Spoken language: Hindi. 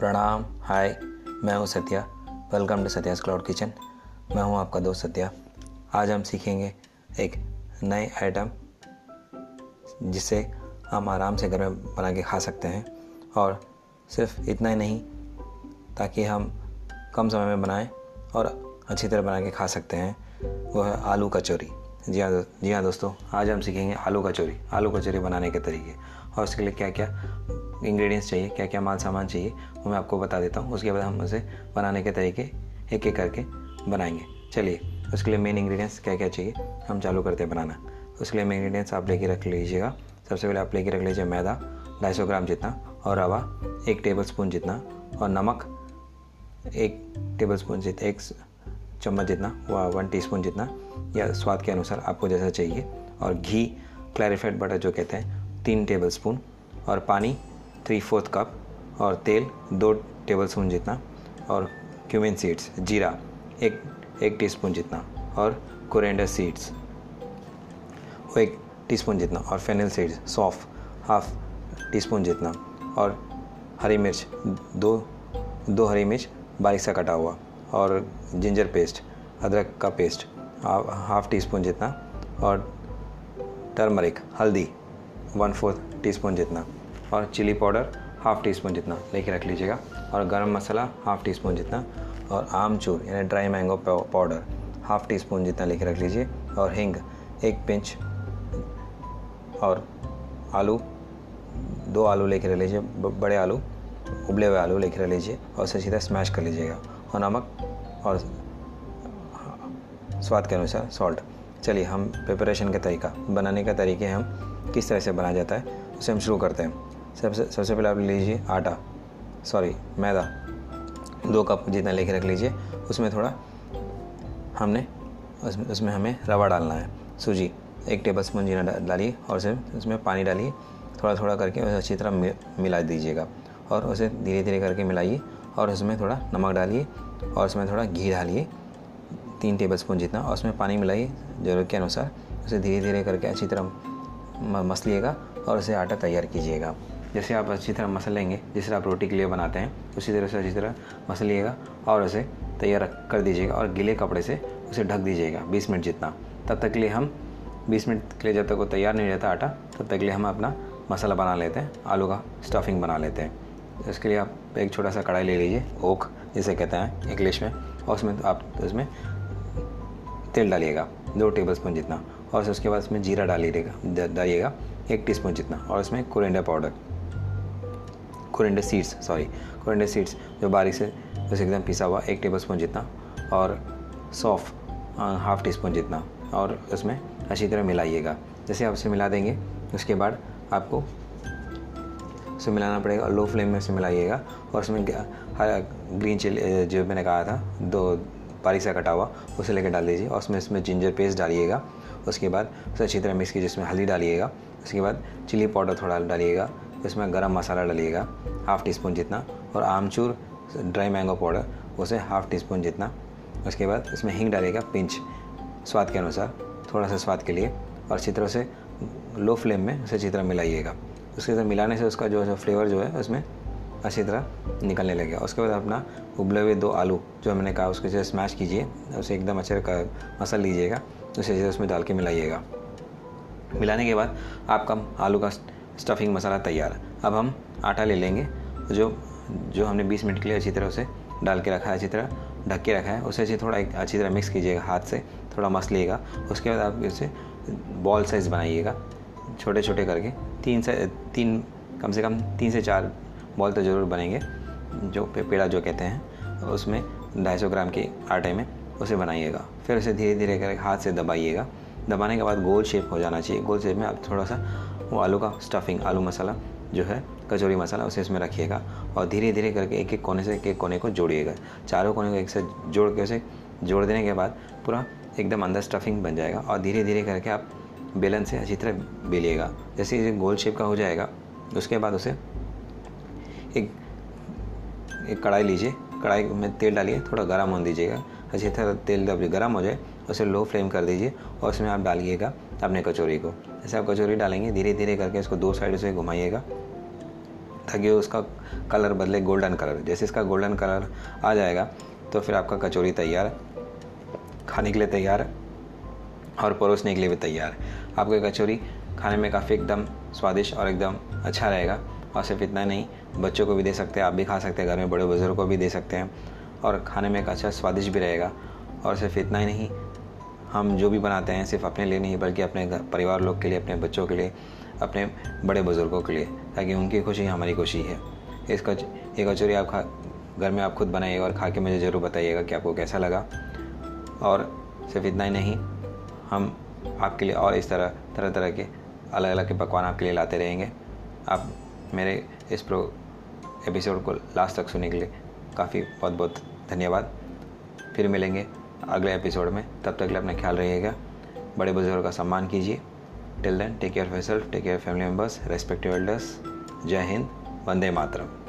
प्रणाम, हाय, मैं हूँ Satya. Welcome to Satya's cloud kitchen मैं हूँ आपका दोस्त सत्या। आज हम सीखेंगे एक नए आइटम जिसे हम आराम से घर में बना के खा सकते हैं। और सिर्फ़ इतना ही नहीं, ताकि हम कम समय में बनाएँ और अच्छी तरह बना के खा सकते हैं। वो है आलू कचौरी जी हाँ जी हाँ दोस्तों, आज हम सीखेंगे आलू कचौरी आलू कचौरी बनाने के तरीके। और उसके लिए क्या क्या इंग्रेडिएंट्स चाहिए क्या क्या माल सामान चाहिए, वो मैं आपको बता देता हूँ। उसके बाद हम उसे बनाने के तरीके एक एक करके बनाएँगे। चलिए, उसके लिए मेन इंग्रेडिएंट्स क्या क्या चाहिए, हम चालू करते हैं बनाना। उसके लिए मेन इंग्रेडिएंट्स आप लेके रख लीजिएगा। सबसे पहले आप लेके रख लीजिए मैदा, ढाई सौ ग्राम जितना, और रवा, एक टेबल स्पून जितना, और नमक, एक टेबल स्पून जितना एक चम्मच जितना, व वन टी स्पून जितना, या स्वाद के अनुसार आपको जैसा चाहिए। और घी क्लैरिफाइड बटर जो कहते हैं, तीन टेबल स्पून और पानी थ्री फोर्थ कप और तेल, दो टेबल स्पून जितना और क्यूमिन सीड्स जीरा, एक एक टीस्पून जितना और कोरेंडर सीड्स वो एक टीस्पून जितना और फेनल सीड्स सौफ हाफ़ टी स्पून जितना और हरी मिर्च, दो दो हरी मिर्च बारीक सा कटा हुआ और जिंजर पेस्ट अदरक का पेस्ट हाफ़ टी स्पून जितना और टर्मरिक हल्दी वन फोर्थ टी स्पून जितना और chilli powder half teaspoon जितना लेके रख लीजिएगा। और गरम मसाला हाफ़ टी स्पून जितना। और आमचूर यानी dry mango powder half teaspoon जितना लेके रख लीजिए। और हिंग एक पिंच। और आलू, दो आलू लेके रख लीजिए बड़े आलू, उबले हुए आलू लेके रख लीजिए। और उसे सीधा स्मैश कर लीजिएगा। और नमक और स्वाद के अनुसार सॉल्ट चलिए, हम प्रिपरेशन का तरीका, बनाने का तरीके हम किस तरह से बनाया जाता है, उसे हम शुरू करते हैं। सबसे सबसे पहले आप ले लीजिए आटा। सॉरी मैदा। दो कप जितना लेके रख लीजिए। उसमें थोड़ा हमने उसमें उसमें हमें रवा डालना है। सूजी, एक टेबल स्पून जीना डालिए और उसे उसमें पानी डालिए। थोड़ा थोड़ा करके उसे अच्छी तरह मिला दीजिएगा। और उसे धीरे धीरे करके मिलाइए और उसमें थोड़ा नमक डालिए और उसमें थोड़ा घी डालिए। तीन टेबल स्पून जितना। और उसमें पानी मिलाइए ज़रूरत के अनुसार। उसे धीरे धीरे करके अच्छी तरह मसलिएगा और उसे आटा तैयार कीजिएगा। जैसे आप अच्छी तरह मसल लेंगे, जिस तरह आप रोटी के लिए बनाते हैं, उसी तरह से अच्छी तरह मसलिएगा और उसे तैयार कर दीजिएगा और गीले कपड़े से उसे ढक दीजिएगा 20 मिनट जितना। तब तक के लिए हम 20 मिनट के लिए जब तक वो तैयार नहीं रहता आटा, तब तक के लिए हम अपना मसाला बना लेते हैं, आलू का स्टफिंग बना लेते हैं। इसके लिए आप एक छोटा सा कढ़ाई ले लीजिए ओख जिसे कहते हैं इंग्लिश में, और उसमें आप उसमें तेल डालिएगा, दो टेबल स्पून जितना, और उसके बाद उसमें जीरा डालिएगा डालिएगा एक टीस्पून जितना, और इसमें coriander powder coriander seeds sorry coriander seeds जो बारीक से, जैसे एकदम पिसा हुआ, एक टेबल स्पून जितना, और सौफ हाफ़ टी स्पून जितना, और उसमें अच्छी तरह मिलाइएगा। जैसे आप उसे मिला देंगे, उसके बाद आपको उसे मिलाना पड़ेगा और लो फ्लेम में उसे मिलाइएगा, और उसमें ग्रीन चिली जो मैंने कहा था, दो बारीक सा कटा हुआ, उसे लेकर डाल दीजिए, और उसमें इसमें जिंजर पेस्ट डालिएगा, उसके बाद उसे अच्छी तरह मिक्स कीजिए जिसमें हल्दी डालिएगा, उसके बाद चिली पाउडर थोड़ा डालिएगा इसमें गरम मसाला डालिएगा हाफ़ टी स्पून जितना, और आमचूर ड्राई मैंगो पाउडर उसे हाफ़ टी स्पून जितना। उसके बाद इसमें हींग डालिएगा पिंच स्वाद के अनुसार, थोड़ा सा स्वाद के लिए, और अच्छी तरह से लो फ्लेम में उसे अच्छी तरह मिलाइएगा। उसके साथ मिलाने से उसका जो है फ्लेवर जो है, उसमें अच्छी तरह निकलने लगेगा। उसके बाद अपना उबले हुए दो आलू, जो मैंने कहा उसके से स्मैश कीजिए, उसे एकदम अच्छे मसल लीजिएगा, उसे उसमें डाल के मिलाइएगा। मिलाने के बाद आपका आलू का स्टफिंग मसाला तैयार। अब हम आटा ले लेंगे, जो जो हमने 20 मिनट के लिए अच्छी तरह उसे डाल के रखा है, अच्छी तरह ढक के रखा है। उसे अच्छी थोड़ा अच्छी तरह मिक्स कीजिएगा हाथ से, थोड़ा मसलिएगा उसके बाद आप इसे बॉल साइज़ बनाइएगा छोटे छोटे करके। तीन से, तीन, कम से कम तीन से चार बॉल तो ज़रूर बनेंगे, जो पेड़ा जो कहते हैं। उसमें ढाई ग्राम के आटे में उसे बनाइएगा। फिर उसे धीरे धीरे करके हाथ से दबाइएगा। दबाने के बाद गोल शेप हो जाना चाहिए। गोल शेप में आप थोड़ा सा वो आलू का स्टफिंग आलू मसाला जो है कचौरी मसाला, उसे इसमें रखिएगा और धीरे धीरे करके एक एक कोने से एक एक कोने को जोड़िएगा। चारों कोने को एक साथ जोड़ के उसे जोड़ देने के बाद पूरा एकदम अंदर स्टफिंग बन जाएगा और धीरे धीरे करके आप बेलन से अच्छी तरह बेलिएगा। जैसे ये गोल शेप का हो जाएगा, उसके बाद उसे एक एक कढ़ाई लीजिए। कढ़ाई में तेल डालिए, थोड़ा गर्म होने दीजिएगा। अच्छी तरह तेल जब गर्म हो जाए, उसे लो फ्लेम कर दीजिए और उसमें आप डालिएगा अपने कचौरी को। जैसे आप कचौरी डालेंगे धीरे धीरे करके इसको दो साइड से घुमाइएगा, ताकि उसका कलर बदले, गोल्डन कलर। जैसे इसका गोल्डन कलर आ जाएगा तो फिर आपका कचौरी तैयार, खाने के लिए तैयार और परोसने के लिए भी तैयार। आपका कचौरी खाने में काफ़ी एकदम स्वादिष्ट और एकदम अच्छा रहेगा। और सिर्फ़ इतना नहीं, बच्चों को भी दे सकते हैं, आप भी खा सकते हैं, घर में बड़े बुज़ुर्ग को भी दे सकते हैं और खाने में एक अच्छा स्वादिष्ट भी रहेगा। और सिर्फ़ इतना ही नहीं हम जो भी बनाते हैं सिर्फ़ अपने लिए नहीं, बल्कि अपने परिवार लोग के लिए, अपने बच्चों के लिए, अपने बड़े बुज़ुर्गों के लिए, ताकि उनकी खुशी हमारी खुशी है। इस कच, ये कचौरी आप खा, घर में आप खुद बनाइए और खा के मुझे ज़रूर बताइएगा कि आपको कैसा लगा। और सिर्फ़ इतना ही नहीं, हम आपके लिए और इस तरह तरह तरह के अलग अलग के पकवान आपके लिए लाते रहेंगे। आप मेरे इस प्रो, एपिसोड को लास्ट तक सुनने के लिए काफ़ी बहुत बहुत धन्यवाद। फिर मिलेंगे अगले एपिसोड में। तब तक लिए अपना ख्याल रहिएगा बड़े बुज़ुर्ग का सम्मान कीजिए। Till then take care of self take care family members respective elders जय हिंद, वंदे मातरम।